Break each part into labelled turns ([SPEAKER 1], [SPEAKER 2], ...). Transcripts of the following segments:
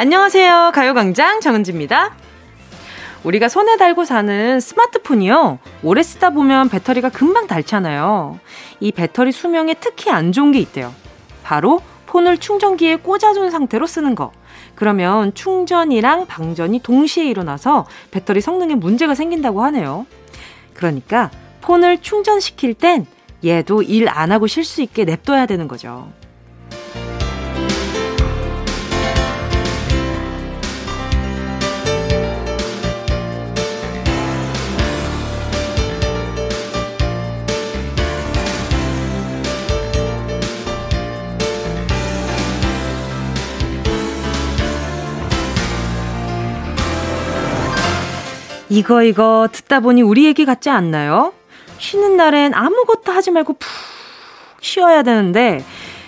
[SPEAKER 1] 안녕하세요. 가요광장 정은지입니다. 우리가 손에 달고 사는 스마트폰이요. 오래 쓰다 보면 배터리가 금방 닳잖아요. 이 배터리 수명에 특히 안 좋은 게 있대요. 바로 폰을 충전기에 꽂아둔 상태로 쓰는 거. 그러면 충전이랑 방전이 동시에 일어나서 배터리 성능에 문제가 생긴다고 하네요. 그러니까 폰을 충전시킬 땐 얘도 일 안 하고 쉴 수 있게 냅둬야 되는 거죠. 이거 이거 듣다 보니 우리 얘기 같지 않나요? 쉬는 날엔 아무것도 하지 말고 푹 쉬어야 되는데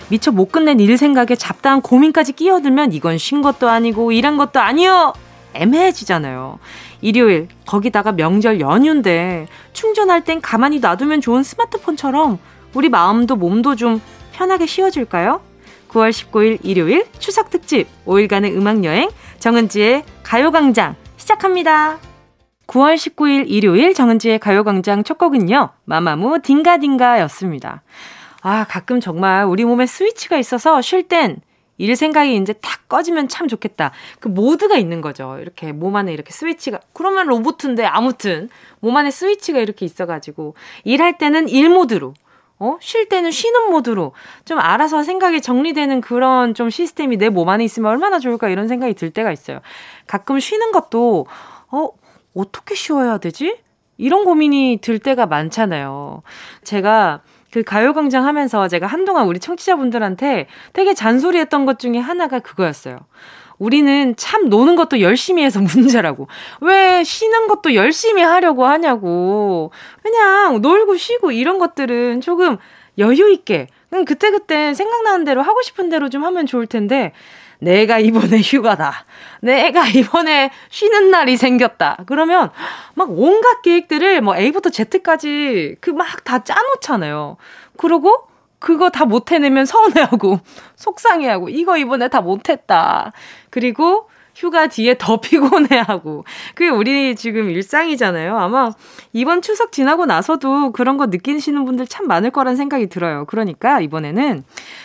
[SPEAKER 1] 미처 못 끝낸 일 생각에 잡다한 고민까지 끼어들면 이건 쉰 것도 아니고 일한 것도 아니요 애매해지잖아요. 일요일 거기다가 명절 연휴인데 충전할 땐 가만히 놔두면 좋은 스마트폰처럼 우리 마음도 몸도 좀 편하게 쉬어줄까요? 9월 19일 일요일 추석 특집 5일간의 음악 여행 정은지의 가요광장 시작합니다. 9월 19일 일요일 정은지의 가요광장 첫 곡은요, 마마무 딩가딩가였습니다. 아, 가끔 정말 우리 몸에 스위치가 있어서 쉴 땐 일 생각이 이제 탁 꺼지면 참 좋겠다. 그 모드가 있는 거죠. 이렇게 몸 안에 이렇게 스위치가. 그러면 로봇인데 아무튼 몸 안에 스위치가 이렇게 있어 가지고 일할 때는 일 모드로. 어? 쉴 때는 쉬는 모드로 좀 알아서 생각이 정리되는 그런 좀 시스템이 내 몸 안에 있으면 얼마나 좋을까 이런 생각이 들 때가 있어요. 가끔 쉬는 것도 어, 어떻게 쉬어야 되지? 이런 고민이 들 때가 많잖아요. 제가 그 가요광장 하면서 제가 한동안 우리 청취자분들한테 되게 잔소리했던 것 중에 하나가 그거였어요. 우리는 참 노는 것도 열심히 해서 문제라고. 왜 쉬는 것도 열심히 하려고 하냐고. 그냥 놀고 쉬고 이런 것들은 조금 여유 있게. 그때그때 생각나는 대로 하고 싶은 대로 좀 하면 좋을 텐데, 내가 이번에 휴가다. 내가 이번에 쉬는 날이 생겼다. 그러면 막 온갖 계획들을 뭐 A부터 Z까지 그 막 다 짜놓잖아요. 그러고 그거 다 못 해내면 서운해하고 속상해하고 이거 이번에 다 못했다. 그리고 휴가 뒤에 더 피곤해하고 그게 우리 지금 일상이잖아요. 아마 이번 추석 지나고 나서도 그런 거 느끼시는 분들 참 많을 거란 생각이 들어요. 그러니까 이번에는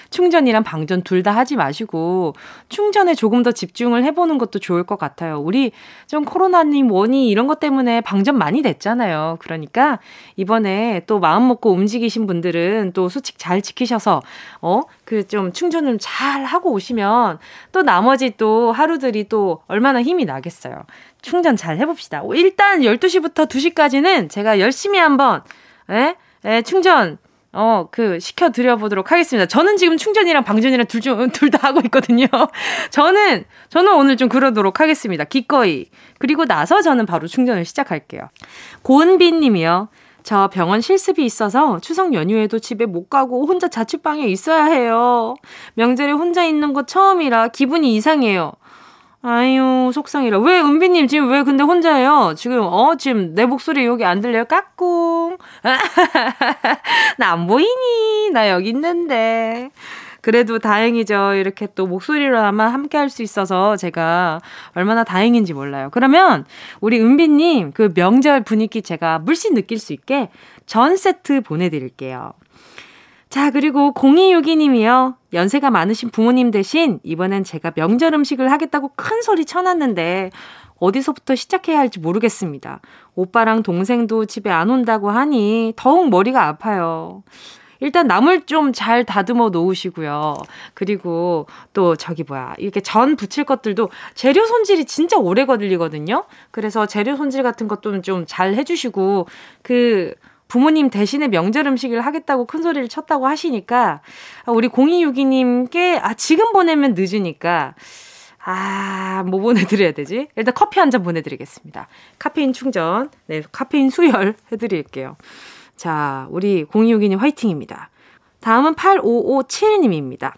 [SPEAKER 1] 충전이랑 방전 둘 다 하지 마시고 충전에 조금 더 집중을 해보는 것도 좋을 것 같아요. 우리 좀 코로나님 원이 이런 것 때문에 방전 많이 됐잖아요. 그러니까 이번에 또 마음 먹고 움직이신 분들은 또 수칙 잘 지키셔서 어 그 좀 충전을 잘 하고 오시면 또 나머지 또 하루들이 또 얼마나 힘이 나겠어요. 충전 잘 해봅시다. 일단 12시부터 2시까지는 제가 열심히 한번 에? 에, 충전 어, 그, 시켜드려보도록 하겠습니다. 저는 지금 충전이랑 방전이랑 둘 중, 둘 다 하고 있거든요. 저는, 저는 오늘 좀 그러도록 하겠습니다. 기꺼이. 그리고 나서 저는 바로 충전을 시작할게요. 고은비 님이요. 저 병원 실습이 있어서 추석 연휴에도 집에 못 가고 혼자 자취방에 있어야 해요. 명절에 혼자 있는 거 처음이라 기분이 이상해요. 아유, 속상해라. 왜, 은비님, 지금 왜 근데 혼자예요? 지금, 어, 지금 내 목소리 여기 안 들려요? 까꿍. 나 안 보이니? 나 여기 있는데. 그래도 다행이죠. 이렇게 또 목소리로나마 함께 할 수 있어서 제가 얼마나 다행인지 몰라요. 그러면 우리 은비님 그 명절 분위기 제가 물씬 느낄 수 있게 전 세트 보내드릴게요. 자, 그리고 0262님이요. 연세가 많으신 부모님 대신 이번엔 제가 명절 음식을 하겠다고 큰 소리 쳐놨는데 어디서부터 시작해야 할지 모르겠습니다. 오빠랑 동생도 집에 안 온다고 하니 더욱 머리가 아파요. 일단 나물 좀 잘 다듬어 놓으시고요. 그리고 또 저기 뭐야 이렇게 전 부칠 것들도 재료 손질이 진짜 오래 걸리거든요. 그래서 재료 손질 같은 것도 좀 잘 해주시고 그 부모님 대신에 명절 음식을 하겠다고 큰 소리를 쳤다고 하시니까 우리 0262님께 아 지금 보내면 늦으니까 아, 뭐 보내드려야 되지? 일단 커피 한 잔 보내드리겠습니다. 카페인 충전, 네, 카페인 수혈 해드릴게요. 자, 우리 0262님 화이팅입니다. 다음은 8557님입니다.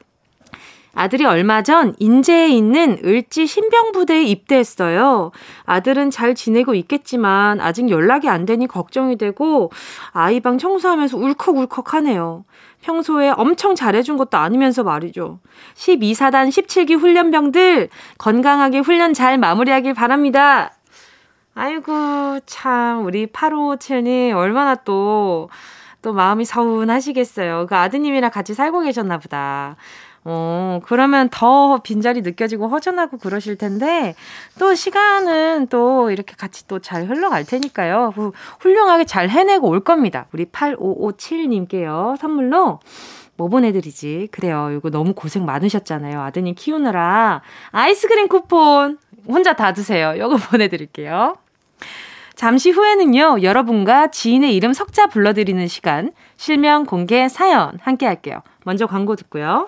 [SPEAKER 1] 아들이 얼마 전 인제에 있는 을지 신병부대에 입대했어요. 아들은 잘 지내고 있겠지만 아직 연락이 안 되니 걱정이 되고 아이 방 청소하면서 울컥울컥 하네요. 평소에 엄청 잘해준 것도 아니면서 말이죠. 12사단 17기 훈련병들 건강하게 훈련 잘 마무리하길 바랍니다. 아이고, 참, 우리 8557님 얼마나 또, 또 마음이 서운하시겠어요. 그 아드님이랑 같이 살고 계셨나 보다. 어, 그러면 더 빈자리 느껴지고 허전하고 그러실 텐데, 또 시간은 또 이렇게 같이 또 잘 흘러갈 테니까요. 훌륭하게 잘 해내고 올 겁니다. 우리 8557님께요. 선물로 뭐 보내드리지? 그래요. 이거 너무 고생 많으셨잖아요. 아드님 키우느라. 아이스크림 쿠폰 혼자 다 드세요. 이거 보내드릴게요. 잠시 후에는요, 여러분과 지인의 이름 석자 불러드리는 시간, 실명 공개 사연 함께 할게요. 먼저 광고 듣고요.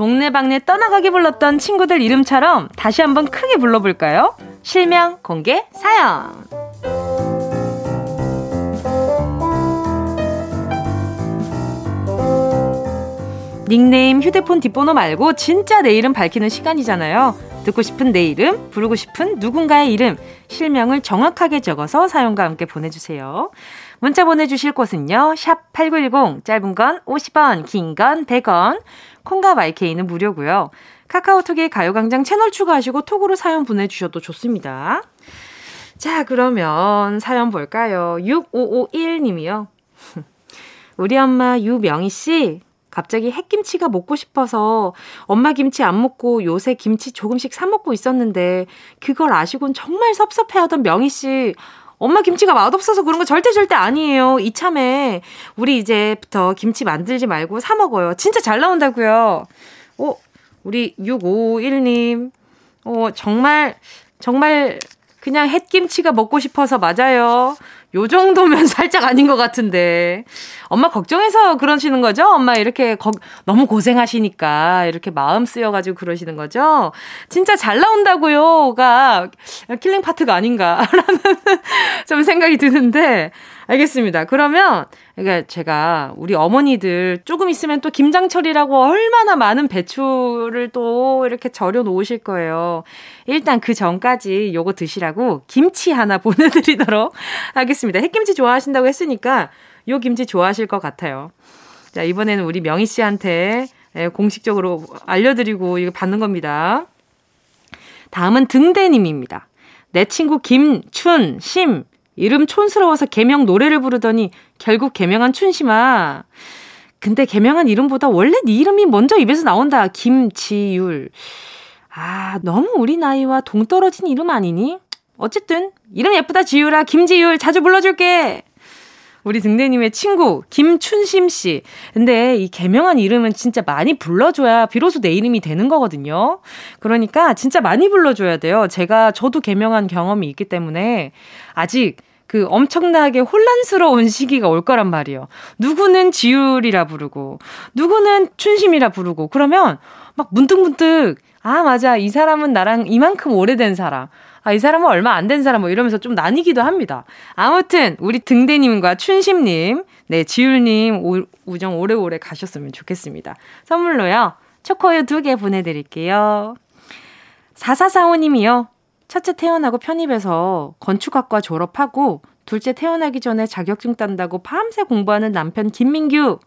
[SPEAKER 1] 동네방네 떠나가기 불렀던 친구들 이름처럼 다시 한번 크게 불러볼까요? 실명 공개 사연. 닉네임, 휴대폰 뒷번호 말고 진짜 내 이름 밝히는 시간이잖아요. 듣고 싶은 내 이름, 부르고 싶은 누군가의 이름, 실명을 정확하게 적어서 사연과 함께 보내주세요. 문자 보내주실 곳은요. 샵 8910, 짧은 건 50원, 긴 건 100원, 콩과 마이케이는 무료고요. 카카오톡에 가요광장 채널 추가하시고 톡으로 사연 보내주셔도 좋습니다. 자, 그러면 사연 볼까요? 6551님이요. 우리 엄마 유명희 씨, 갑자기 햇김치가 먹고 싶어서 엄마 김치 안 먹고 요새 김치 조금씩 사 먹고 있었는데 그걸 아시곤 정말 섭섭해하던 명희 씨 엄마 김치가 맛없어서 그런 거 절대 절대 아니에요. 이참에 우리 이제부터 김치 만들지 말고 사 먹어요. 진짜 잘 나온다고요. 어, 우리 651님. 어, 정말 정말 그냥 햇김치가 먹고 싶어서 맞아요. 요 정도면 살짝 아닌 것 같은데. 엄마 걱정해서 그러시는 거죠? 엄마 이렇게 거, 너무 고생하시니까 이렇게 마음 쓰여가지고 그러시는 거죠? 진짜 잘 나온다고요.가 killing part가 아닌가라는 좀 생각이 드는데. 알겠습니다. 그러면 그러니까 제가 우리 어머니들 조금 있으면 또 김장철이라고 얼마나 많은 배추를 또 이렇게 절여 놓으실 거예요. 일단 그 전까지 요거 드시라고 김치 하나 보내드리도록 하겠습니다. 햇김치 좋아하신다고 했으니까 요 김치 좋아하실 것 같아요. 자, 이번에는 우리 명희 씨한테 예, 공식적으로 알려드리고 이거 받는 겁니다. 다음은 등대님입니다. 내 친구 김 춘, 심, 이름 촌스러워서 개명 노래를 부르더니 결국 개명한 춘심아. 근데 개명한 이름보다 원래 네 이름이 먼저 입에서 나온다. 김지율. 아, 너무 우리 나이와 동떨어진 이름 아니니? 어쨌든 이름 예쁘다 지율아. 김지율 자주 불러줄게. 우리 등대님의 친구 김춘심 씨. 근데 이 개명한 이름은 진짜 많이 불러줘야 비로소 내 이름이 되는 거거든요. 그러니까 진짜 많이 불러줘야 돼요. 제가 저도 개명한 경험이 있기 때문에 아직 그 엄청나게 혼란스러운 시기가 올 거란 말이에요. 누구는 지율이라 부르고, 누구는 춘심이라 부르고, 그러면 막 문득문득, 아, 맞아. 이 사람은 나랑 이만큼 오래된 사람. 아, 이 사람은 얼마 안 된 사람 뭐 이러면서 좀 나뉘기도 합니다. 아무튼 우리 등대님과 춘심님, 네 지율님 오, 우정 오래오래 가셨으면 좋겠습니다. 선물로요 초코우유 두 개 보내드릴게요. 4445님이요. 첫째 태어나고 편입해서 건축학과 졸업하고 둘째 태어나기 전에 자격증 딴다고 밤새 공부하는 남편 김민규.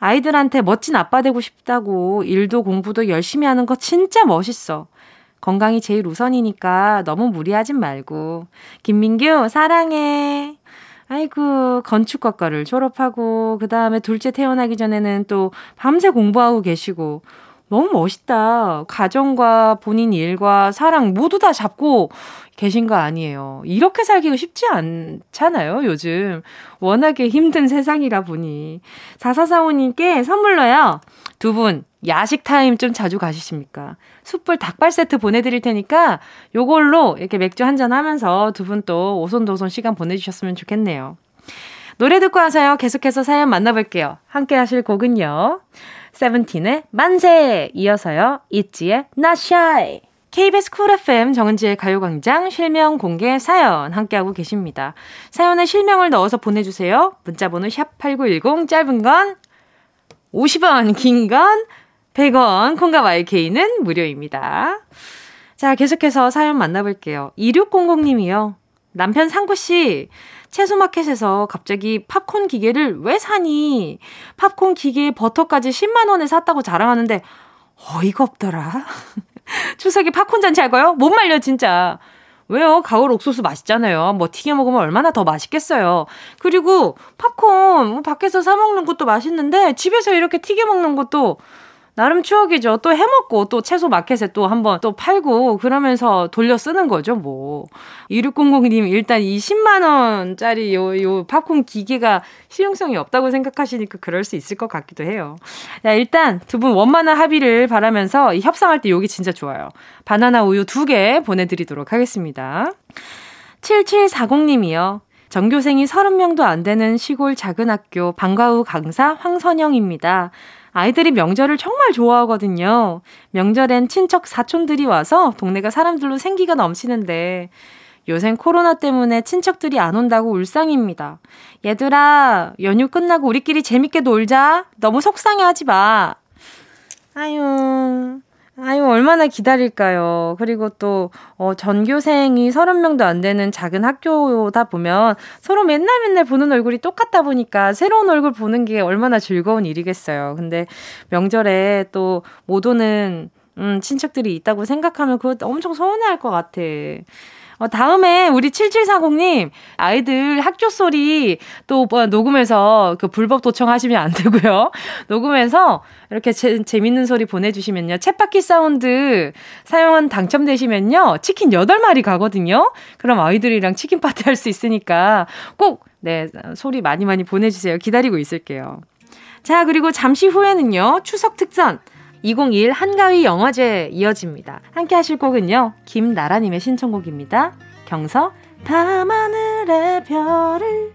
[SPEAKER 1] 아이들한테 멋진 아빠 되고 싶다고 일도 공부도 열심히 하는 거 진짜 멋있어. 건강이 제일 우선이니까 너무 무리하진 말고. 김민규, 사랑해. 아이고, 건축학과를 졸업하고, 그 다음에 둘째 태어나기 전에는 또 밤새 공부하고 계시고, 너무 멋있다. 가정과 본인 일과 사랑 모두 다 잡고 계신 거 아니에요. 이렇게 살기가 쉽지 않잖아요, 요즘. 워낙에 힘든 세상이라 보니. 4445님께 선물로요. 두 분, 야식 타임 좀 자주 가시십니까? 숯불 닭발 세트 보내드릴 테니까 요걸로 이렇게 맥주 한잔 하면서 두 분 또 오손도손 시간 보내주셨으면 좋겠네요. 노래 듣고 와서요. 계속해서 사연 만나볼게요. 함께 하실 곡은요. SEVENTEEN의 만세! 이어서요. ITZY의 Not Shy! KBS Cool FM 정은지의 가요광장 실명 공개 사연 함께하고 계십니다. 사연에 실명을 넣어서 보내주세요. 문자번호 샵8910 짧은 건 50원, 긴 건 100원, 콩과 My K는 무료입니다. 자, 계속해서 사연 만나볼게요. 2600님이요. 남편 상구씨, 채소마켓에서 갑자기 팝콘 기계를 왜 사니? 팝콘 기계에 버터까지 10만원에 샀다고 자랑하는데, 어이가 없더라. 추석에 팝콘 잔치 할 거요? 못 말려, 진짜. 왜요? 가을 옥수수 맛있잖아요. 뭐 튀겨 먹으면 얼마나 더 맛있겠어요. 그리고 팝콘 뭐 밖에서 사 먹는 것도 맛있는데 집에서 이렇게 튀겨 먹는 것도 나름 추억이죠. 또 해먹고 또 채소 마켓에 또 한번 또 팔고 그러면서 돌려 쓰는 거죠, 뭐. 2600님 일단 이 10만 원짜리 요, 요 팝콘 기계가 실용성이 없다고 생각하시니까 그럴 수 있을 것 같기도 해요. 자, 일단 두 분 원만한 합의를 바라면서 이 협상할 때 요게 진짜 좋아요. 바나나 우유 두 개 보내 드리도록 하겠습니다. 7740님이요. 전교생이 30명도 안 되는 시골 작은 학교 방과 후 강사 황선영입니다. 아이들이 명절을 정말 좋아하거든요. 명절엔 친척 사촌들이 와서 동네가 사람들로 생기가 넘치는데 요샌 코로나 때문에 친척들이 안 온다고 울상입니다. 얘들아, 연휴 끝나고 우리끼리 재밌게 놀자. 너무 속상해 하지 마. 아유, 아유, 얼마나 기다릴까요? 그리고 또, 어, 전교생이 30명도 안 되는 작은 학교다 보면 서로 맨날 맨날 보는 얼굴이 똑같다 보니까 새로운 얼굴 보는 게 얼마나 즐거운 일이겠어요. 근데 명절에 또 못 오는, 음, 친척들이 있다고 생각하면 그거 엄청 서운해 할 것 같아. 어, 다음에 우리 7740님, 아이들 학교 소리 또 뭐 녹음해서 그 불법 도청하시면 안 되고요. 녹음해서 이렇게 재, 재밌는 소리 보내주시면요. 쳇바퀴 사운드 사용한 당첨되시면요. 치킨 8마리 가거든요. 그럼 아이들이랑 치킨 파티 할 수 있으니까 꼭, 네, 소리 많이 많이 보내주세요. 기다리고 있을게요. 자, 그리고 잠시 후에는요. 추석 특선. 2021 한가위 영화제 이어집니다. 함께 하실 곡은요. 김나라님의 신청곡입니다. 경서 밤하늘의 별을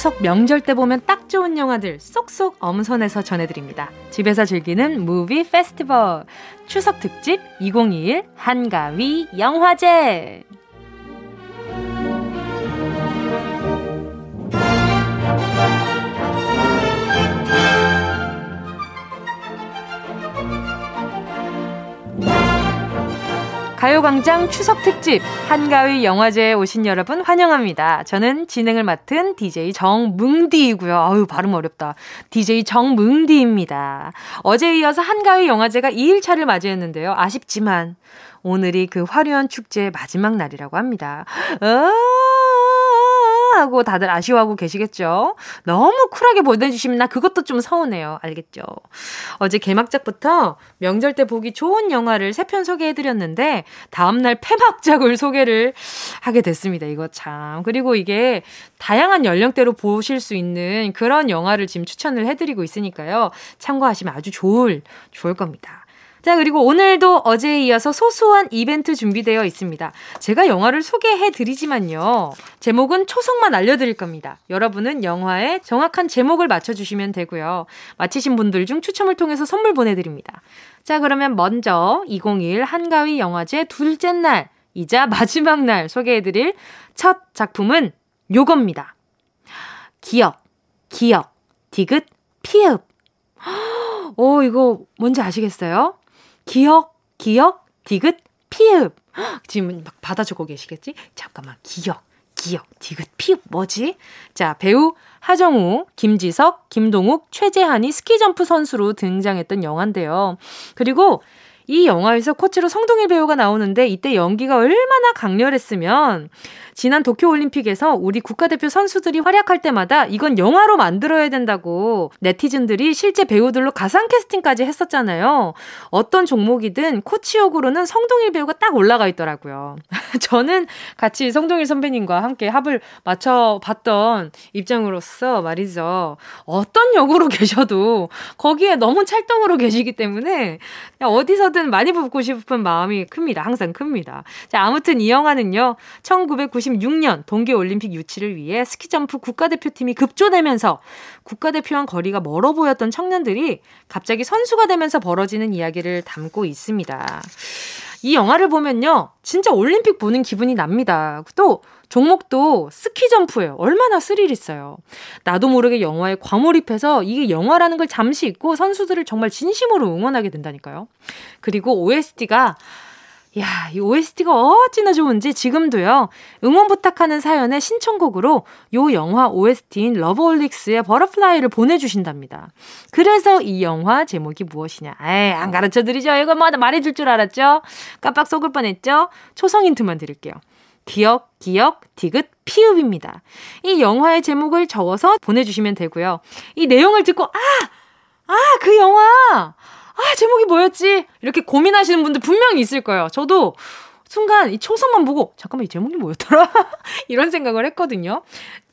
[SPEAKER 1] 추석 명절 때 보면 딱 좋은 영화들 쏙쏙 엄선해서 전해드립니다. 집에서 즐기는 무비 페스티벌 추석 특집 2021 한가위 영화제 가요광장 추석 특집 한가위 영화제에 오신 여러분 환영합니다. 저는 진행을 맡은 DJ 정뭉디이고요. 아유 발음 어렵다. DJ 정뭉디입니다. 어제에 이어서 한가위 영화제가 2일차를 맞이했는데요. 아쉽지만 오늘이 그 화려한 축제의 마지막 날이라고 합니다. 아~ 하고 다들 아쉬워하고 계시겠죠? 너무 쿨하게 보내주시면 나 그것도 좀 서운해요. 알겠죠? 어제 개막작부터 명절 때 보기 좋은 영화를 세 편 소개해드렸는데, 다음날 폐막작을 소개를 하게 됐습니다. 이거 참. 그리고 이게 다양한 연령대로 보실 수 있는 그런 영화를 지금 추천을 해드리고 있으니까요. 참고하시면 아주 좋을, 좋을 겁니다. 자, 그리고 오늘도 어제에 이어서 소소한 이벤트 준비되어 있습니다. 제가 영화를 소개해 드리지만요. 제목은 초성만 알려드릴 겁니다. 여러분은 영화의 정확한 제목을 맞춰주시면 되고요. 맞히신 분들 중 추첨을 통해서 선물 보내드립니다. 자, 그러면 먼저 2021 한가위 영화제 둘째 날, 이자 마지막 날 소개해드릴 첫 작품은 요겁니다. 기역, 기역, 디귿, 피읖. 오, 이거 뭔지 아시겠어요? 기역, 기역, 디귿, 피읖. 지금 막 받아 적고 계시겠지? 잠깐만, 기역, 기역, 디귿, 피읖 뭐지? 자, 배우 하정우, 김지석, 김동욱, 최재환이 스키점프 선수로 등장했던 영화인데요. 그리고 이 영화에서 코치로 성동일 배우가 나오는데 이때 연기가 얼마나 강렬했으면 지난 도쿄올림픽에서 우리 국가대표 선수들이 활약할 때마다 이건 영화로 만들어야 된다고 네티즌들이 실제 배우들로 가상 캐스팅까지 했었잖아요. 어떤 종목이든 코치 역으로는 성동일 배우가 딱 올라가 있더라고요. 저는 같이 성동일 선배님과 함께 합을 맞춰봤던 입장으로서 말이죠. 어떤 역으로 계셔도 거기에 너무 찰떡으로 계시기 때문에 어디서든 많이 붙고 싶은 마음이 큽니다. 항상 큽니다. 자, 아무튼 이 영화는요. 1996년 동계올림픽 유치를 위해 스키점프 국가대표팀이 급조되면서 국가대표와 거리가 멀어 보였던 청년들이 갑자기 선수가 되면서 벌어지는 이야기를 담고 있습니다. 이 영화를 보면요. 진짜 올림픽 보는 기분이 납니다. 또 종목도 스키 점프예요. 얼마나 스릴 있어요. 나도 모르게 영화에 과몰입해서 이게 영화라는 걸 잠시 잊고 선수들을 정말 진심으로 응원하게 된다니까요. 그리고 OST가 야, 이 OST가 어찌나 좋은지 지금도요. 응원 부탁하는 사연의 신청곡으로 요 영화 OST인 Loveholics의 Butterfly를 보내주신답니다. 그래서 이 영화 제목이 무엇이냐? 에이, 안 가르쳐 드리죠. 이거 뭐 말해줄 줄 알았죠? 깜빡 속을 뻔했죠? 초성 힌트만 드릴게요. 기억, 기억, 디귿, 피읍입니다. 이 영화의 제목을 적어서 보내주시면 되고요. 이 내용을 듣고, 아! 아, 그 영화! 아, 제목이 뭐였지? 이렇게 고민하시는 분들 분명히 있을 거예요. 저도 순간 이 초성만 보고 잠깐만 이 제목이 뭐였더라? 이런 생각을 했거든요.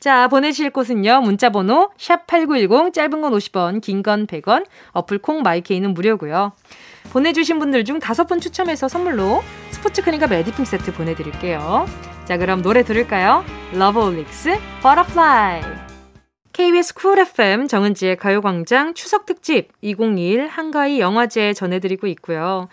[SPEAKER 1] 자, 보내실 곳은요. 문자 번호 샵8910 짧은 건 50원, 긴 건 100원. 어플 콩 My K는 무료고요. 보내 주신 분들 중 다섯 분 추첨해서 선물로 스포츠 크림과 매디핑 세트 보내 드릴게요. 자, 그럼 노래 들을까요? Loveholics Butterfly. KBS Cool FM 정은지의 가요광장 추석 특집 2021 한가위 영화제 전해드리고 있고요.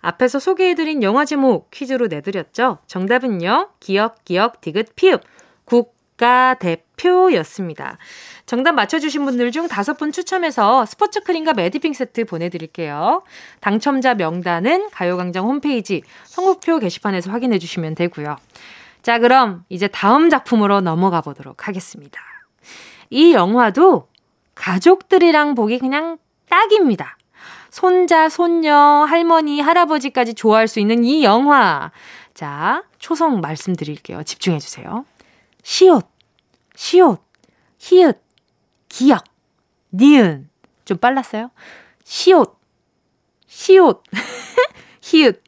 [SPEAKER 1] 앞에서 소개해드린 영화 제목 퀴즈로 내드렸죠. 정답은요. 기역, 기역, 디귿, 피읖. 국가대표였습니다. 정답 맞춰주신 분들 중 다섯 분 추첨해서 스포츠 크림과 매디핑 세트 보내드릴게요. 당첨자 명단은 가요광장 홈페이지 선곡표 게시판에서 확인해주시면 되고요. 자, 그럼 이제 다음 작품으로 넘어가 보도록 하겠습니다. 이 영화도 가족들이랑 보기 그냥 딱입니다. 손자, 손녀, 할머니, 할아버지까지 좋아할 수 있는 이 영화. 자, 초성 말씀드릴게요. 집중해주세요. 시옷, 시옷, 히읗, 기역, 니은. 좀 빨랐어요? 시옷, 시옷, 히읗,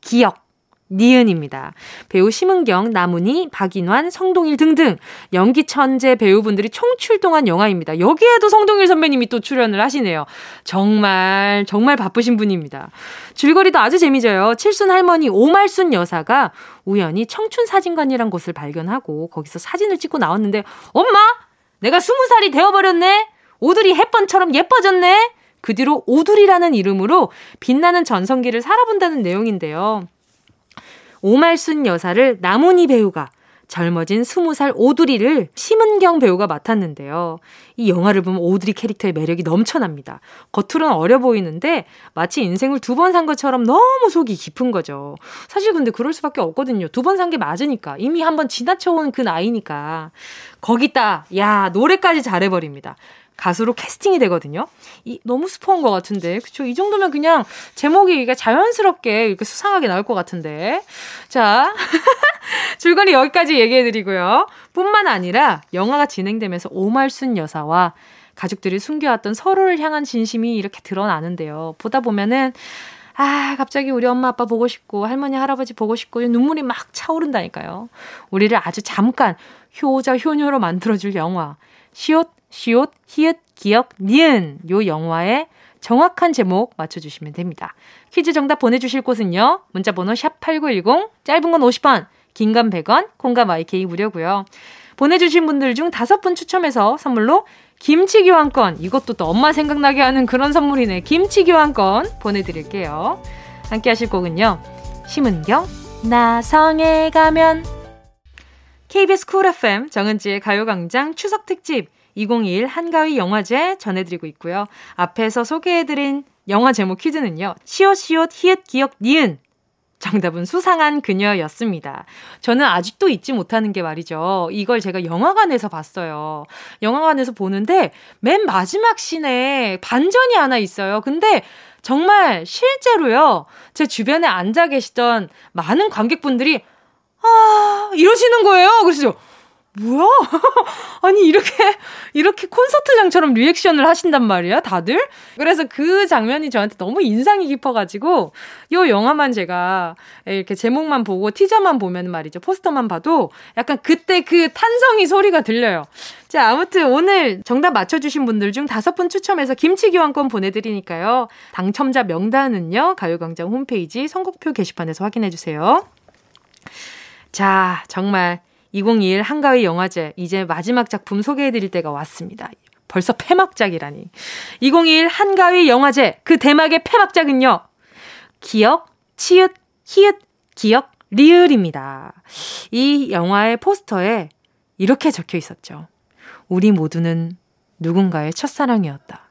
[SPEAKER 1] 기역, 니은입니다. 배우 심은경, 나문희, 박인환, 성동일 등등 연기 천재 배우분들이 총출동한 영화입니다. 여기에도 성동일 선배님이 또 출연을 하시네요. 정말 정말 바쁘신 분입니다. 줄거리도 아주 재미져요. 칠순 할머니 오말순 여사가 우연히 청춘 사진관이란 곳을 발견하고 거기서 사진을 찍고 나왔는데 엄마 내가 스무 살이 되어버렸네. 오드리 햇번처럼 예뻐졌네. 그 뒤로 오두리라는 이름으로 빛나는 전성기를 살아본다는 내용인데요. 오말순 여사를 나문희 배우가 젊어진 20살 오두리를 심은경 배우가 맡았는데요. 이 영화를 보면 오두리 캐릭터의 매력이 넘쳐납니다. 겉으로는 어려 보이는데 마치 인생을 두 번 산 것처럼 너무 속이 깊은 거죠. 사실 근데 그럴 수밖에 없거든요. 두 번 산 게 맞으니까. 이미 한 번 지나쳐온 그 나이니까. 거기다, 야, 노래까지 잘해버립니다. 가수로 캐스팅이 되거든요. 이 너무 스포한 것 같은데, 그쵸? 이 정도면 그냥 제목이 자연스럽게 이렇게 수상하게 나올 것 같은데. 자, 줄거리 여기까지 얘기해드리고요. 뿐만 아니라 영화가 진행되면서 오말순 여사와 가족들이 숨겨왔던 서로를 향한 진심이 이렇게 드러나는데요. 보다 보면은 아, 갑자기 우리 엄마 아빠 보고 싶고 할머니 할아버지 보고 싶고 눈물이 막 차오른다니까요. 우리를 아주 잠깐 효자 효녀로 만들어줄 영화 시옷 시옷, 히읗, 기억, 니은 요 영화의 정확한 제목 맞춰주시면 됩니다. 퀴즈 정답 보내주실 곳은요. 문자번호 샵8910, 짧은 건 50원, 긴 건 100원, 콩과 마이케이 무료고요. 보내주신 분들 중 다섯 분 추첨해서 선물로 김치 교환권, 이것도 또 엄마 생각나게 하는 그런 선물이네. 김치 교환권 보내드릴게요. 함께 하실 곡은요. 심은경, 나성에 가면. KBS 쿨 FM 정은지의 가요광장 추석 특집 2021 한가위 영화제 전해드리고 있고요. 앞에서 소개해드린 영화 제목 퀴즈는요. 시옷시옷 히읗 기억 니은 정답은 수상한 그녀였습니다. 저는 아직도 잊지 못하는 게 말이죠. 이걸 제가 영화관에서 봤어요. 영화관에서 보는데 맨 마지막 씬에 반전이 하나 있어요. 근데 정말 실제로요. 제 주변에 앉아 계시던 많은 관객분들이 아, 이러시는 거예요. 그래서 뭐야? 아니, 이렇게, 이렇게 콘서트장처럼 리액션을 하신단 말이야, 다들? 그래서 그 장면이 저한테 너무 인상이 깊어가지고, 요 영화만 제가 이렇게 제목만 보고 티저만 보면 말이죠. 포스터만 봐도 약간 그때 그 탄성이 소리가 들려요. 자, 아무튼 오늘 정답 맞춰주신 분들 중 다섯 분 추첨해서 김치 교환권 보내드리니까요. 당첨자 명단은요, 가요광장 홈페이지 선곡표 게시판에서 확인해주세요. 자, 정말 2021 한가위 영화제 이제 마지막 작품 소개해드릴 때가 왔습니다. 벌써 폐막작이라니. 2021 한가위 영화제 그 대망의 폐막작은요. 기역, 치읓, 히읗, 기역, 리을입니다. 이 영화의 포스터에 이렇게 적혀 있었죠. 우리 모두는 누군가의 첫사랑이었다.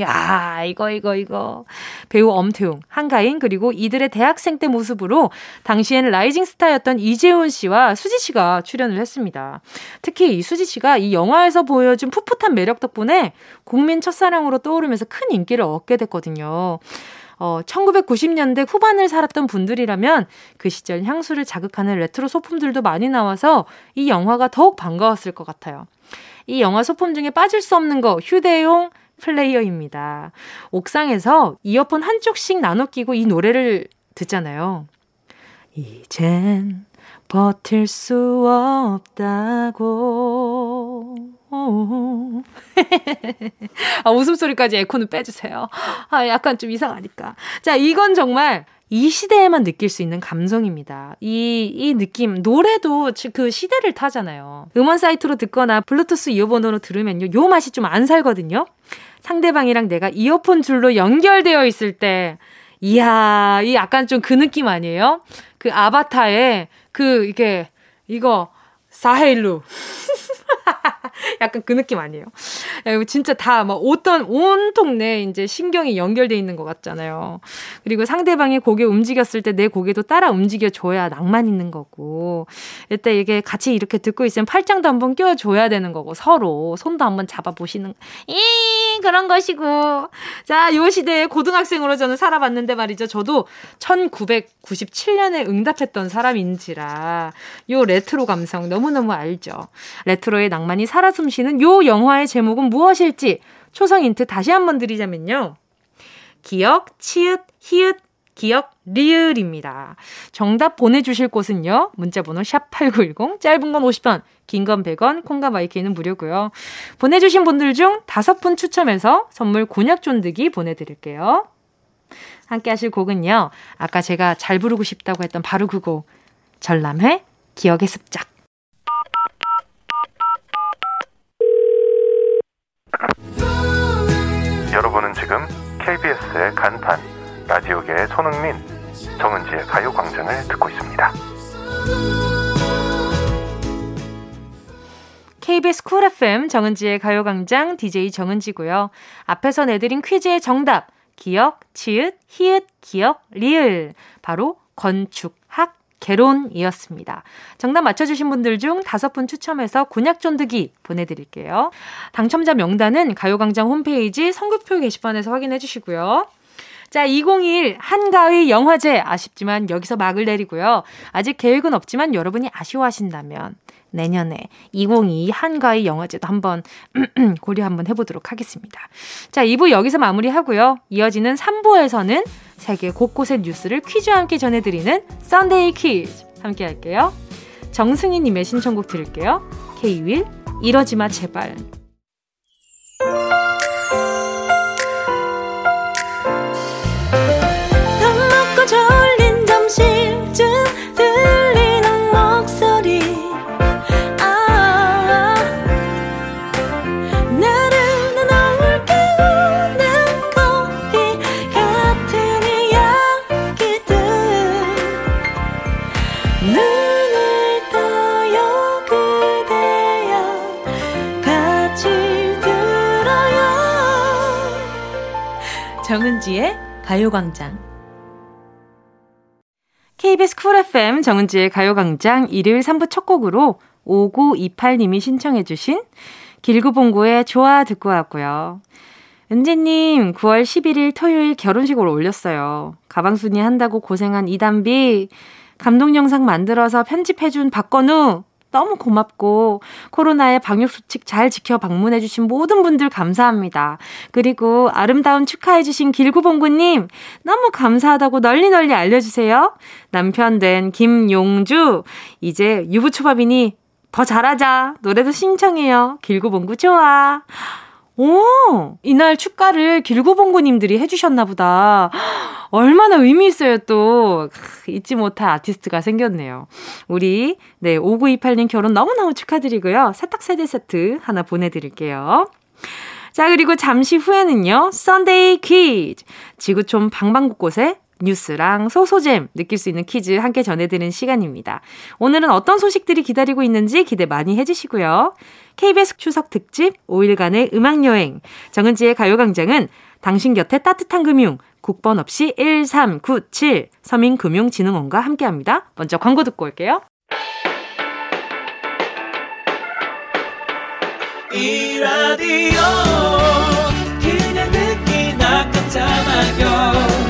[SPEAKER 1] 야, 이거, 이거, 이거. 배우 엄태웅, 한가인, 그리고 이들의 대학생 때 모습으로 당시엔 rising star였던 이제훈 씨와 수지 씨가 출연을 했습니다. 특히 이 수지 씨가 이 영화에서 보여준 풋풋한 매력 덕분에 국민 첫사랑으로 떠오르면서 큰 인기를 얻게 됐거든요. 어, 1990년대 후반을 살았던 분들이라면 그 시절 향수를 자극하는 레트로 소품들도 많이 나와서 이 영화가 더욱 반가웠을 것 같아요. 이 영화 소품 중에 빠질 수 없는 거 휴대용 플레이어입니다. 옥상에서 이어폰 한쪽씩 나눠 끼고 이 노래를 듣잖아요. 이젠 버틸 수 없다고. 아, 웃음소리까지 에코는 빼주세요. 아, 약간 좀 이상하니까. 자, 이건 정말 이 시대에만 느낄 수 있는 감성입니다. 이, 이 느낌, 노래도 그 시대를 타잖아요. 음원 사이트로 듣거나 블루투스 이어폰으로 들으면요, 요 맛이 좀 안 살거든요. 상대방이랑 내가 이어폰 줄로 연결되어 있을 때, 이야, 이 약간 좀 그 느낌 아니에요? 그 아바타에 그, 이게, 이거, 사헤일루. 약간 그 느낌 아니에요? 진짜 다 막 어떤 온통 내 이제 신경이 연결돼 있는 것 같잖아요. 그리고 상대방이 고개 움직였을 때 내 고개도 따라 움직여줘야 낭만 있는 거고. 일단 이게 같이 이렇게 듣고 있으면 팔짱도 한번 껴줘야 되는 거고 서로 손도 한번 잡아보시는 이 그런 것이고. 자, 요 시대에 고등학생으로 저는 살아봤는데 말이죠. 저도 1997년에 응답했던 사람인지라 요 레트로 감성 너무너무 알죠. 레트로의 낭만이 살아 숨쉬는 요 영화의 제목은 무엇일지 초성 힌트 다시 한번 드리자면요. 기역, 치읓, 히읗, 기역, 리을입니다. 정답 보내주실 곳은요. 문자번호 샵8910, 짧은 건 50원, 긴 건 100원, 콩과 마이케이는 무료고요. 보내주신 분들 중 다섯 분 추첨해서 선물 곤약 쫀득이 보내드릴게요. 함께 하실 곡은요. 아까 제가 잘 부르고 싶다고 했던 바로 그 곡. 전람회 기억의 습작.
[SPEAKER 2] 여러분은 지금 KBS의 간판 라디오계의 손흥민 정은지의 가요광장을 듣고 있습니다.
[SPEAKER 1] KBS Cool FM 정은지의 가요광장 DJ 정은지고요. 앞에서 내드린 퀴즈의 정답 기역, 치읓, 히읗, 기역, 리을 바로 건축학 개론이었습니다. 정답 맞춰주신 분들 중 다섯 분 추첨해서 곤약 쫀득이 보내드릴게요. 당첨자 명단은 가요광장 홈페이지 선곡표 게시판에서 확인해 주시고요. 자, 2021 한가위 영화제 아쉽지만 여기서 막을 내리고요. 아직 계획은 없지만 여러분이 아쉬워하신다면 내년에 2022 한가위 영화제도 한번 고려 한번 해보도록 하겠습니다. 자, 2부 여기서 마무리하고요. 이어지는 3부에서는 세계 곳곳의 뉴스를 퀴즈와 함께 전해드리는 Sunday 퀴즈 함께 할게요. 정승희님의 신청곡 들을게요. K-윌 이러지마 제발
[SPEAKER 3] 가요광장
[SPEAKER 1] KBS 쿨 FM 정은지의 가요광장 일요일 3부 첫 곡으로 5928님이 신청해주신 길구봉구의 좋아 듣고 왔고요. 은지님, 9월 11일 토요일 결혼식을 올렸어요. 가방순이 한다고 고생한 이담비, 감동 영상 만들어서 편집해준 박건우, 너무 고맙고 코로나의 방역 수칙 잘 지켜 방문해 주신 모든 분들 감사합니다. 그리고 아름다운 축하해 주신 길구봉구 님 너무 감사하다고 널리 널리 알려 주세요. 남편 된 김용주 이제 유부초밥이니 더 잘하자 노래도 신청해요. 길구봉구 좋아. 오, 이날 축가를 길구봉구님들이 해주셨나 보다. 얼마나 의미 있어요, 또. 잊지 못할 아티스트가 생겼네요. 우리, 네, 5928님 결혼 너무너무 축하드리고요. 세탁세대 세트 하나 보내드릴게요. 자, 그리고 잠시 후에는요, Sunday 퀴즈. 지구촌 방방곳곳에 뉴스랑 소소잼 느낄 수 있는 퀴즈 함께 전해드리는 시간입니다. 오늘은 어떤 소식들이 기다리고 있는지 기대 많이 해주시고요. KBS 추석 특집 5일간의 음악여행 정은지의 가요광장은 당신 곁에 따뜻한 금융 국번 없이 1397 서민금융진흥원과 함께 합니다. 먼저 광고 듣고 올게요. 이 라디오 그냥 듣기나 깜짝마요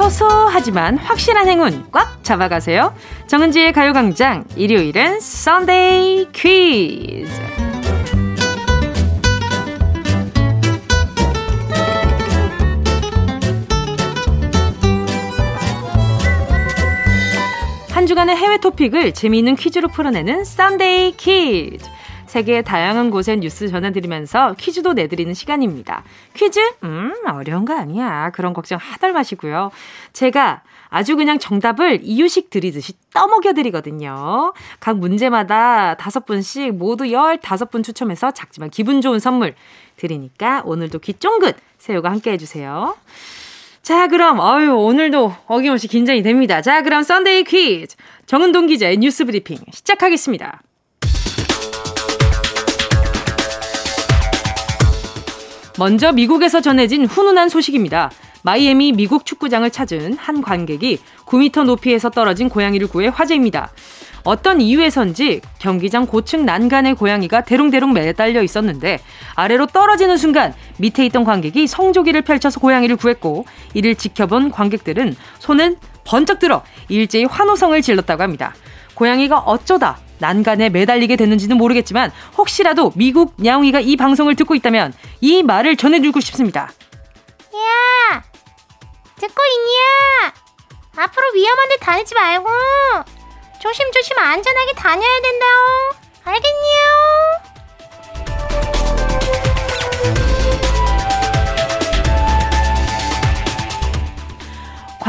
[SPEAKER 1] 소소하지만 확실한 행운 꽉 잡아가세요. 정은지의 가요광장 일요일은 썬데이 퀴즈. 한 주간의 해외 토픽을 재미있는 퀴즈로 풀어내는 Sunday 퀴즈. 세계의 다양한 곳의 뉴스 전해드리면서 퀴즈도 내드리는 시간입니다. 퀴즈? 음, 어려운 거 아니야. 그런 걱정 하덜 마시고요. 제가 아주 그냥 정답을 이유식 드리듯이 떠먹여 드리거든요. 각 문제마다 다섯 분씩 모두 열다섯 분 추첨해서 작지만 기분 좋은 선물 드리니까 오늘도 귀 쫑긋 세우고 함께 해주세요. 자, 그럼, 어유 오늘도 어김없이 긴장이 됩니다. 자, 그럼 Sunday 퀴즈. 정은동 기자의 뉴스 브리핑 시작하겠습니다. 먼저 미국에서 전해진 훈훈한 소식입니다. 마이애미 미식 축구장을 찾은 한 관객이 9m 높이에서 떨어진 고양이를 구해 화제입니다. 어떤 이유에선지 경기장 고층 난간에 고양이가 대롱대롱 매달려 있었는데 아래로 떨어지는 순간 밑에 있던 관객이 성조기를 펼쳐서 고양이를 구했고 이를 지켜본 관객들은 손은 번쩍 들어 일제히 환호성을 질렀다고 합니다. 고양이가 어쩌다 난간에 매달리게 됐는지는 모르겠지만 혹시라도 미국 냐옹이가 이 방송을 듣고 있다면 이 말을 전해주고 싶습니다.
[SPEAKER 4] 야! 듣고 있냐? 앞으로 위험한 데 다니지 말고 조심조심 안전하게 다녀야 된다. 알겠냐?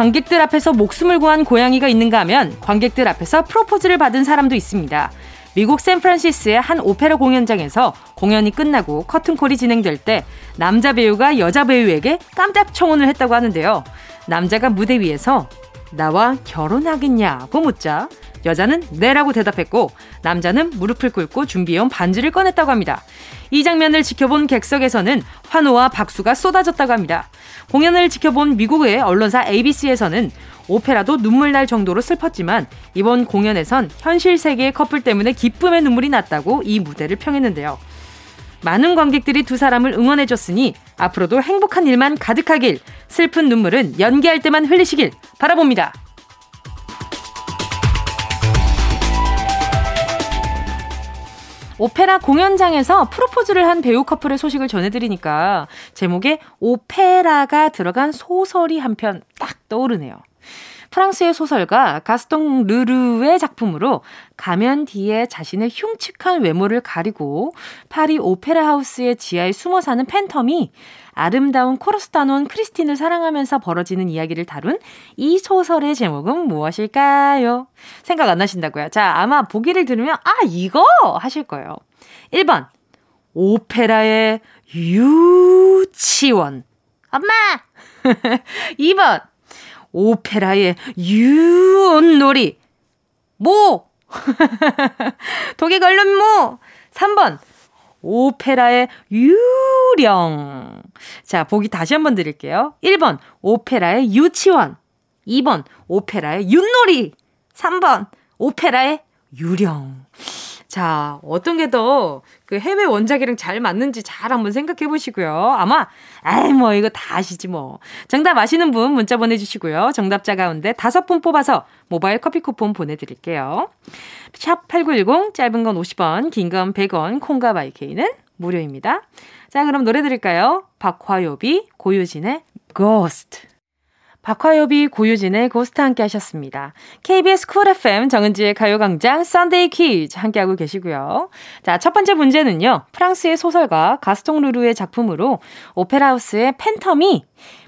[SPEAKER 1] 관객들 앞에서 목숨을 구한 고양이가 있는가 하면 관객들 앞에서 프로포즈를 받은 사람도 있습니다. 미국 샌프란시스의 한 오페라 공연장에서 공연이 끝나고 커튼콜이 진행될 때 남자 배우가 여자 배우에게 깜짝 청혼을 했다고 하는데요. 남자가 무대 위에서 나와 결혼하겠냐고 묻자 여자는 네라고 대답했고 남자는 무릎을 꿇고 준비해온 반지를 꺼냈다고 합니다. 이 장면을 지켜본 객석에서는 환호와 박수가 쏟아졌다고 합니다. 공연을 지켜본 미국의 언론사 ABC에서는 오페라도 눈물 날 정도로 슬펐지만 이번 공연에선 현실 세계의 커플 때문에 기쁨의 눈물이 났다고 이 무대를 평했는데요. 많은 관객들이 두 사람을 응원해줬으니 앞으로도 행복한 일만 가득하길 슬픈 눈물은 연기할 때만 흘리시길 바라봅니다. 오페라 공연장에서 프로포즈를 한 배우 커플의 소식을 전해드리니까 제목에 오페라가 들어간 소설이 한 편 딱 떠오르네요. 프랑스의 소설가 가스통 르르의 작품으로 가면 뒤에 자신의 흉측한 외모를 가리고 파리 오페라 하우스의 지하에 숨어 사는 팬텀이 아름다운 코러스타논 크리스틴을 사랑하면서 벌어지는 이야기를 다룬 이 소설의 제목은 무엇일까요? 생각 안 나신다고요? 자, 아마 보기를 들으면, 아, 이거! 하실 거예요. 1번, 오페라의 유치원.
[SPEAKER 4] 엄마!
[SPEAKER 1] 2번, 오페라의 유온놀이. 모! 독에 걸린 모! 3번, 오페라의 유령. 자, 보기 다시 한번 드릴게요. 1번, 오페라의 유치원. 2번, 오페라의 윷놀이. 3번, 오페라의 유령. 자, 어떤 게 더 그 해외 원작이랑 잘 맞는지 잘 한번 생각해 보시고요. 아마, 아이, 뭐, 이거 다 아시지 뭐. 정답 아시는 분 문자 보내주시고요. 정답자 가운데 다섯 분 뽑아서 모바일 커피 쿠폰 보내드릴게요. 샵 8910, 짧은 건 50원, 긴 건 100원, 콩과 마이케이는 무료입니다. 자, 그럼 노래 들을까요? 박화요비, 고유진의 Ghost. 박화요비 고유진의 Ghost 함께 하셨습니다. KBS Cool FM 정은지의 가요광장 Sunday 퀴즈 함께하고 계시고요. 자, 첫 번째 문제는요. 프랑스의 소설가 가스통 르루의 작품으로 오페라하우스의 Phantom이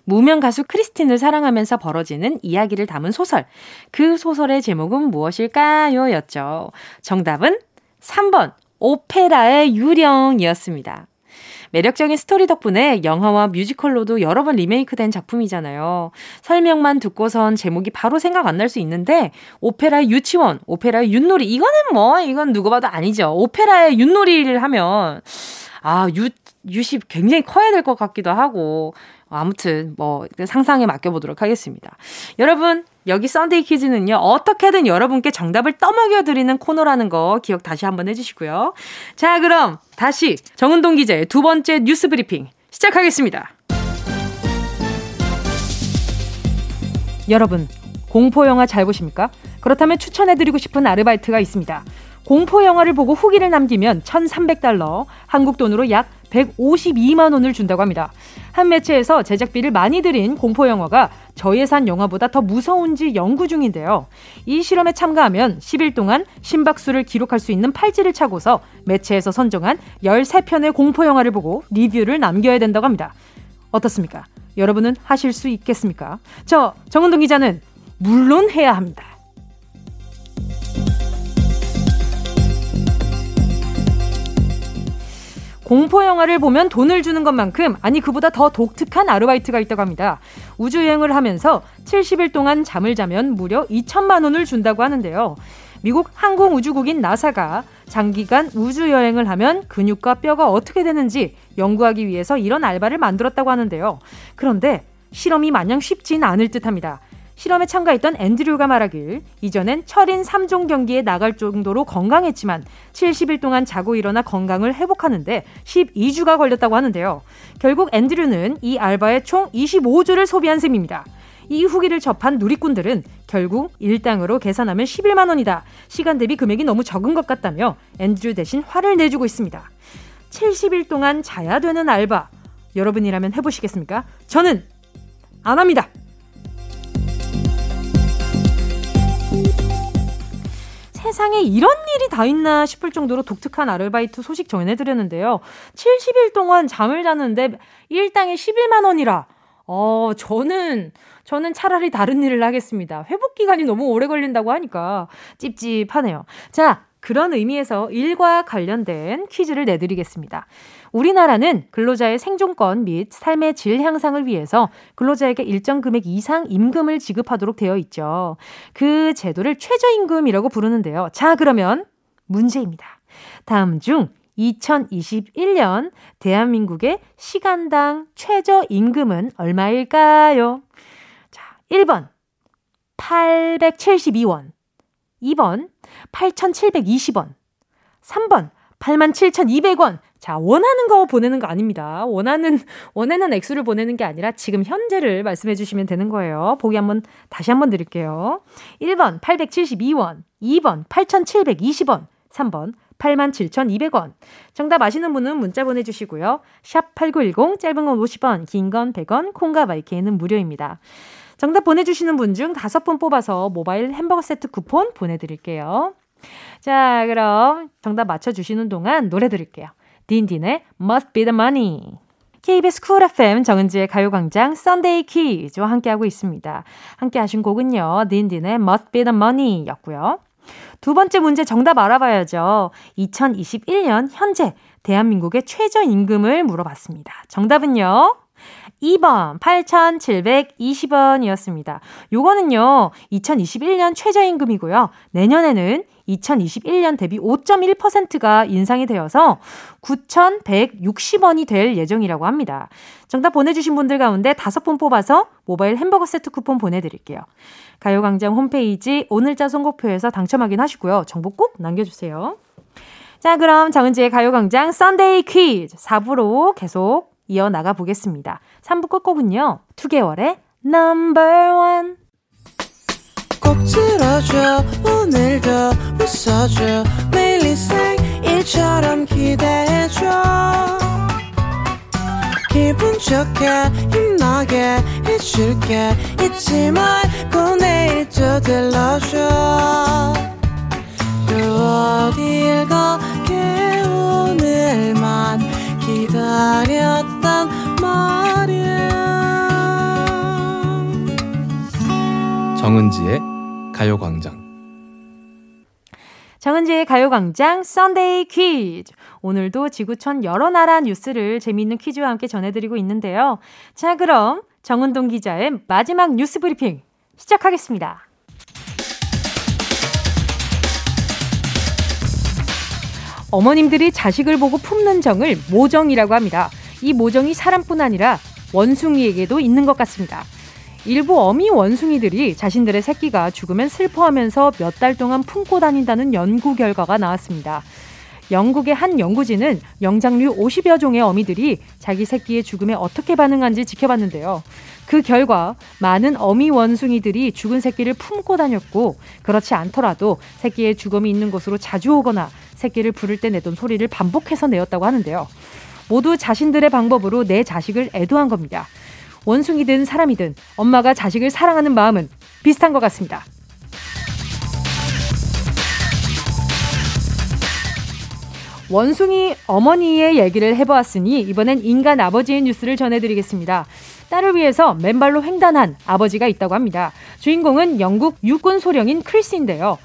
[SPEAKER 1] 무명 가수 크리스틴을 사랑하면서 벌어지는 이야기를 담은 소설. 그 소설의 제목은 무엇일까요? 였죠. 정답은 3번 오페라의 유령이었습니다. 매력적인 스토리 덕분에 영화와 뮤지컬로도 여러 번 리메이크된 작품이잖아요. 설명만 듣고선 제목이 바로 생각 안 날 수 있는데 오페라의 유치원, 오페라의 윷놀이 이거는 뭐 이건 누가 봐도 아니죠. 오페라의 윷놀이를 하면 아, 유, 윷이 굉장히 커야 될 것 같기도 하고 아무튼 뭐 상상에 맡겨보도록 하겠습니다. 여러분 여기 Sunday 퀴즈는요 어떻게든 여러분께 정답을 떠먹여 드리는 코너라는 거 기억 다시 한번 해주시고요. 자 그럼 다시 정은동 기자의 두 번째 뉴스 브리핑 시작하겠습니다. 여러분 공포 영화 잘 보십니까? 그렇다면 추천해드리고 싶은 아르바이트가 있습니다. 공포 영화를 보고 후기를 남기면 1,300달러, 한국 돈으로 약 152만 원을 준다고 합니다. 한 매체에서 제작비를 많이 들인 공포 영화가 저예산 영화보다 더 무서운지 연구 중인데요. 이 실험에 참가하면 10일 동안 심박수를 기록할 수 있는 팔찌를 차고서 매체에서 선정한 13편의 공포 영화를 보고 리뷰를 남겨야 된다고 합니다. 어떻습니까? 여러분은 하실 수 있겠습니까? 저 정은동 기자는 물론 해야 합니다. 공포 영화를 보면 돈을 주는 것만큼 아니 그보다 더 독특한 아르바이트가 있다고 합니다. 우주 여행을 하면서 70일 동안 잠을 자면 무려 2천만 원을 준다고 하는데요. 미국 항공우주국인 나사가 장기간 우주 여행을 하면 근육과 뼈가 어떻게 되는지 연구하기 위해서 이런 알바를 만들었다고 하는데요. 그런데 실험이 마냥 쉽진 않을 듯합니다. 실험에 참가했던 앤드류가 말하길 이전엔 철인 3종 경기에 나갈 정도로 건강했지만 70일 동안 자고 일어나 건강을 회복하는데 12주가 걸렸다고 하는데요. 결국 앤드류는 이 알바에 총 25주를 소비한 셈입니다. 이 후기를 접한 누리꾼들은 결국 일당으로 계산하면 11만 원이다. 시간 대비 금액이 너무 적은 것 같다며 앤드류 대신 화를 내주고 있습니다. 70일 동안 자야 되는 알바. 여러분이라면 해보시겠습니까? 저는 안 합니다. 세상에 이런 일이 다 있나 싶을 정도로 독특한 아르바이트 소식 전해드렸는데요. 70일 동안 잠을 자는데 일당에 11만 원이라. 어, 저는, 저는 차라리 다른 일을 하겠습니다. 회복 기간이 너무 오래 걸린다고 하니까 찝찝하네요. 자, 그런 의미에서 일과 관련된 퀴즈를 내드리겠습니다. 우리나라는 근로자의 생존권 및 삶의 질 향상을 위해서 근로자에게 일정 금액 이상 임금을 지급하도록 되어 있죠. 그 제도를 최저임금이라고 부르는데요. 자, 그러면 문제입니다. 다음 중 2021년 대한민국의 시간당 최저임금은 얼마일까요? 자, 1번 872원, 2번 8,720원, 3번 87,200원. 자, 원하는 거 보내는 거 아닙니다. 원하는, 원하는 액수를 보내는 게 아니라 지금 현재를 말씀해 주시면 되는 거예요. 보기 한번, 다시 한번 드릴게요. 1번 872원, 2번 8720원, 3번 87,200원. 정답 아시는 분은 문자 보내주시고요. 샵 8910, 짧은 건 50원, 긴 건 100원, 콩과 마이케이는 무료입니다. 정답 보내주시는 분 중 다섯 분 뽑아서 모바일 햄버거 세트 쿠폰 보내드릴게요. 자, 그럼 정답 맞춰주시는 동안 노래 들을게요. 딘딘의 Must Be The Money. KBS 쿨 FM 정은지의 가요광장 Sunday 퀴즈와 함께하고 있습니다. 함께 하신 곡은요. 딘딘의 Must Be The Money 였고요. 두 번째 문제 정답 알아봐야죠. 2021년 현재 대한민국의 최저임금을 물어봤습니다. 정답은요. 2번 8,720원이었습니다. 요거는요. 2021년 최저임금이고요. 내년에는 2021년 대비 5.1%가 인상이 되어서 9,160원이 될 예정이라고 합니다. 정답 보내주신 분들 가운데 5분 뽑아서 모바일 햄버거 세트 쿠폰 보내드릴게요. 가요광장 홈페이지 오늘자 선곡표에서 당첨 확인하시고요. 정보 꼭 남겨주세요. 자, 그럼 정은지의 가요광장 Sunday 퀴즈 4부로 계속 이어나가 보겠습니다. 3부 끝곡은요. 2개월의 Number One. 꼭 들어줘. 오늘도 웃어줘. 매일 일상일처럼 기대해줘. 기분 좋게 힘나게 해줄게. 잊지 말고 내일 또 들러줘. 또 어딜 가게 오늘만 말이야 정은지의 가요광장 정은지의 가요광장 Sunday 퀴즈. 오늘도 지구촌 여러 나라 뉴스를 재미있는 퀴즈와 함께 전해드리고 있는데요. 자, 그럼 정은동 기자의 마지막 뉴스 브리핑 시작하겠습니다. 어머님들이 자식을 보고 품는 정을 모정이라고 합니다. 이 모정이 사람뿐 아니라 원숭이에게도 있는 것 같습니다. 일부 어미 원숭이들이 자신들의 새끼가 죽으면 슬퍼하면서 몇 달 동안 품고 다닌다는 연구 결과가 나왔습니다. 영국의 한 연구진은 영장류 50여 종의 어미들이 자기 새끼의 죽음에 어떻게 반응한지 지켜봤는데요. 그 결과 많은 어미 원숭이들이 죽은 새끼를 품고 다녔고 그렇지 않더라도 새끼의 죽음이 있는 곳으로 자주 오거나 새끼를 부를 때 내던 소리를 반복해서 내었다고 하는데요. 모두 자신들의 방법으로 내 자식을 애도한 겁니다. 원숭이든 사람이든 엄마가 자식을 사랑하는 마음은 비슷한 것 같습니다. 원숭이 어머니의 얘기를 해보았으니 이번엔 인간 아버지의 뉴스를 전해드리겠습니다. 딸을 위해서 맨발로 횡단한 아버지가 있다고 합니다. 주인공은 영국 육군 소령인 크리스인데요.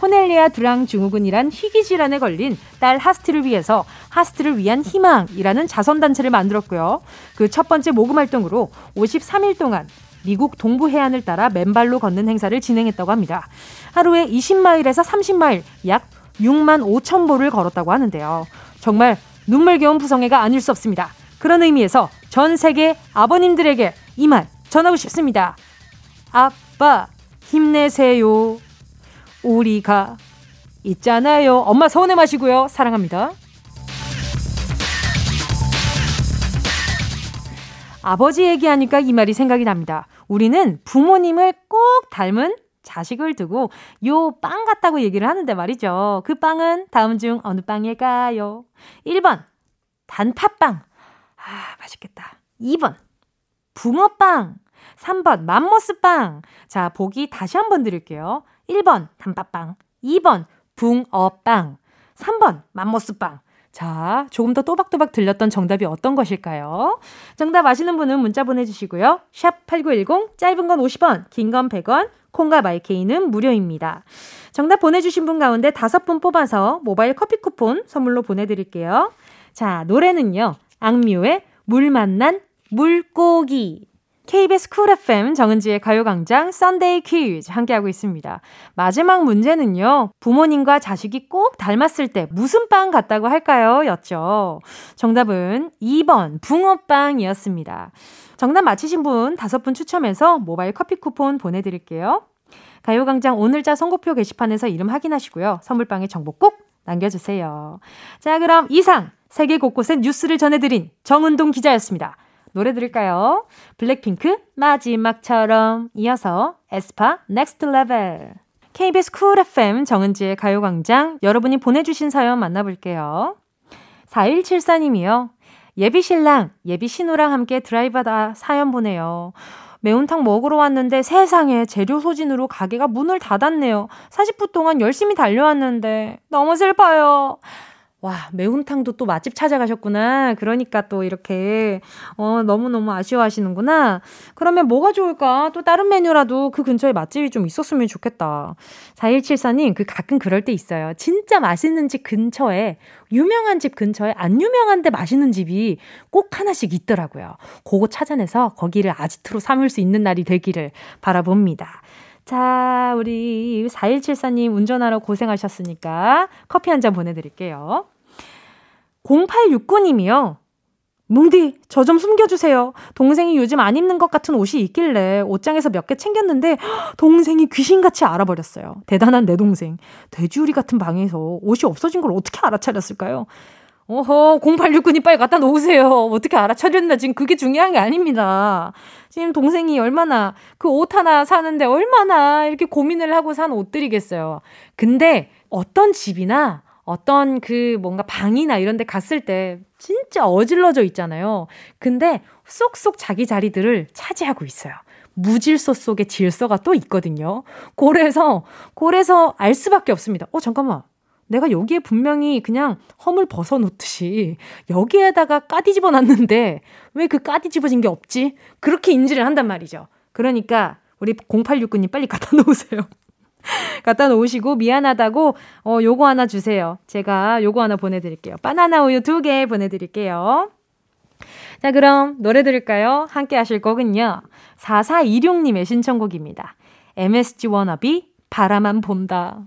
[SPEAKER 1] 코넬리아 드랑 증후군이란 희귀 질환에 걸린 딸 하스트를 위해서 하스트를 위한 희망이라는 자선단체를 만들었고요. 그 첫 번째 모금 활동으로 53일 동안 미국 동부 해안을 따라 맨발로 걷는 행사를 진행했다고 합니다. 하루에 20마일에서 30마일 약 6만 5천 보를 걸었다고 하는데요. 정말 눈물겨운 부성애가 아닐 수 없습니다. 그런 의미에서 전 세계 아버님들에게 이 말 전하고 싶습니다. 아빠 힘내세요. 우리가 있잖아요. 엄마 서운해 마시고요. 사랑합니다. 아버지 얘기하니까 이 말이 생각이 납니다. 우리는 부모님을 꼭 닮은 자식을 두고 요 빵 같다고 얘기를 하는데 말이죠. 그 빵은 다음 중 어느 빵일까요? 1번 단팥빵. 아, 맛있겠다. 2번 붕어빵. 3번 맘모스빵. 자, 보기 다시 한번 드릴게요. 1번 단팥빵, 2번 붕어빵, 3번 맘모스빵. 자, 조금 더 또박또박 들렸던 정답이 어떤 것일까요? 정답 아시는 분은 문자 보내주시고요. 샵 8910, 짧은 건 50원, 긴 건 100원, 콩과 마이케이는 무료입니다. 정답 보내주신 분 가운데 다섯 분 뽑아서 모바일 커피 쿠폰 선물로 보내드릴게요. 자, 노래는요. 악뮤의 물 만난 물고기. KBS 쿨 FM 정은지의 가요광장 Sunday 퀴즈 함께하고 있습니다. 마지막 문제는요. 부모님과 자식이 꼭 닮았을 때 무슨 빵 같다고 할까요? 였죠. 정답은 2번 붕어빵이었습니다. 정답 맞히신 분 5분 추첨해서 모바일 커피 쿠폰 보내드릴게요. 가요광장 오늘자 선고표 게시판에서 이름 확인하시고요. 선물방에 정보 꼭 남겨주세요. 자, 그럼 이상 세계 곳곳의 뉴스를 전해드린 정은동 기자였습니다. 노래 들을까요? 블랙핑크 마지막처럼 이어서 에스파 Next Level KBS 쿨 FM 정은지의 가요광장 여러분이 보내주신 사연 만나볼게요. 4174님이요. 예비 신랑, 예비 신우랑 함께 드라이브하다 사연 보내요. 매운탕 먹으러 왔는데 세상에 재료 소진으로 가게가 문을 닫았네요. 40분 동안 열심히 달려왔는데 너무 슬퍼요. 와, 매운탕도 또 맛집 찾아가셨구나. 그러니까 또 이렇게, 어, 너무너무 아쉬워하시는구나. 그러면 뭐가 좋을까? 또 다른 메뉴라도 그 근처에 맛집이 좀 있었으면 좋겠다. 4174님, 그 가끔 그럴 때 있어요. 진짜 맛있는 집 근처에, 유명한 집 근처에 안 유명한데 맛있는 집이 꼭 하나씩 있더라고요. 그거 찾아내서 거기를 아지트로 삼을 수 있는 날이 되기를 바라봅니다. 자, 우리 4174님 운전하러 고생하셨으니까 커피 한 잔 보내드릴게요. 0869님이요. 뭉디, 저 좀 숨겨주세요. 동생이 요즘 안 입는 것 같은 옷이 있길래 옷장에서 몇 개 챙겼는데 동생이 귀신같이 알아버렸어요. 대단한 내 동생. 돼지우리 같은 방에서 옷이 없어진 걸 어떻게 알아차렸을까요? 어허, 0869님 빨리 갖다 놓으세요. 어떻게 알아차렸나 지금 그게 중요한 게 아닙니다. 지금 동생이 얼마나 그 옷 하나 사는데 얼마나 이렇게 고민을 하고 산 옷들이겠어요. 근데 어떤 집이나 어떤 그 뭔가 방이나 이런 데 갔을 때 진짜 어질러져 있잖아요. 근데 쏙쏙 자기 자리들을 차지하고 있어요. 무질서 속에 질서가 또 있거든요. 그래서, 그래서 알 수밖에 없습니다. 어, 잠깐만. 내가 여기에 분명히 그냥 험을 벗어놓듯이 여기에다가 까디 집어놨는데 왜 그 까디 집어진 게 없지? 그렇게 인지를 한단 말이죠. 그러니까 우리 0869님 빨리 갖다 놓으세요. 갖다 놓으시고 미안하다고 어 요거 하나 주세요. 제가 요거 하나 보내드릴게요. 바나나 우유 두 개 보내드릴게요. 자 그럼 노래 들을까요? 함께 하실 거군요. 4426님의 신청곡입니다. MSG 워너비 바라만 본다.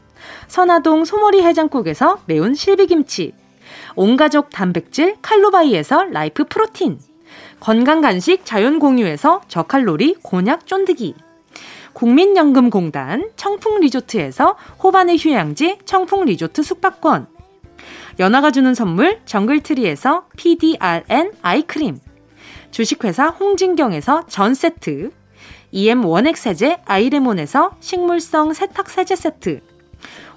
[SPEAKER 1] 선화동 소머리 해장국에서 매운 실비김치, 온가족 단백질 칼로바이에서 라이프 프로틴, 건강간식 자연공유에서 저칼로리 곤약 쫀득이, 국민연금공단 청풍리조트에서 호반의 휴양지 청풍리조트 숙박권, 연아가 주는 선물 정글트리에서 PDRN 아이크림, 주식회사 홍진경에서 전세트, EM 원액 세제 아이레몬에서 식물성 세탁 세제 세트,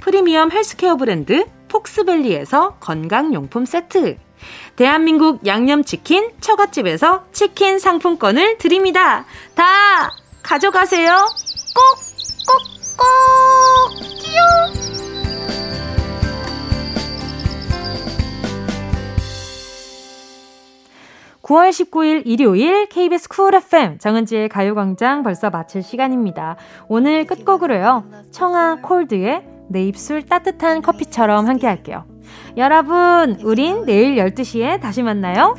[SPEAKER 1] 프리미엄 헬스케어 브랜드 폭스밸리에서 건강용품 세트. 대한민국 양념치킨 처갓집에서 치킨 상품권을 드립니다. 다 가져가세요. 꼭, 꼭, 꼭! 끼용! 9월 19일 일요일 KBS 쿨 FM 정은지의 가요광장 벌써 마칠 시간입니다. 오늘 끝곡으로요. 청아 콜드의 내 입술 따뜻한 커피처럼 함께 할게요. 여러분, 우린 내일 12시에 다시 만나요.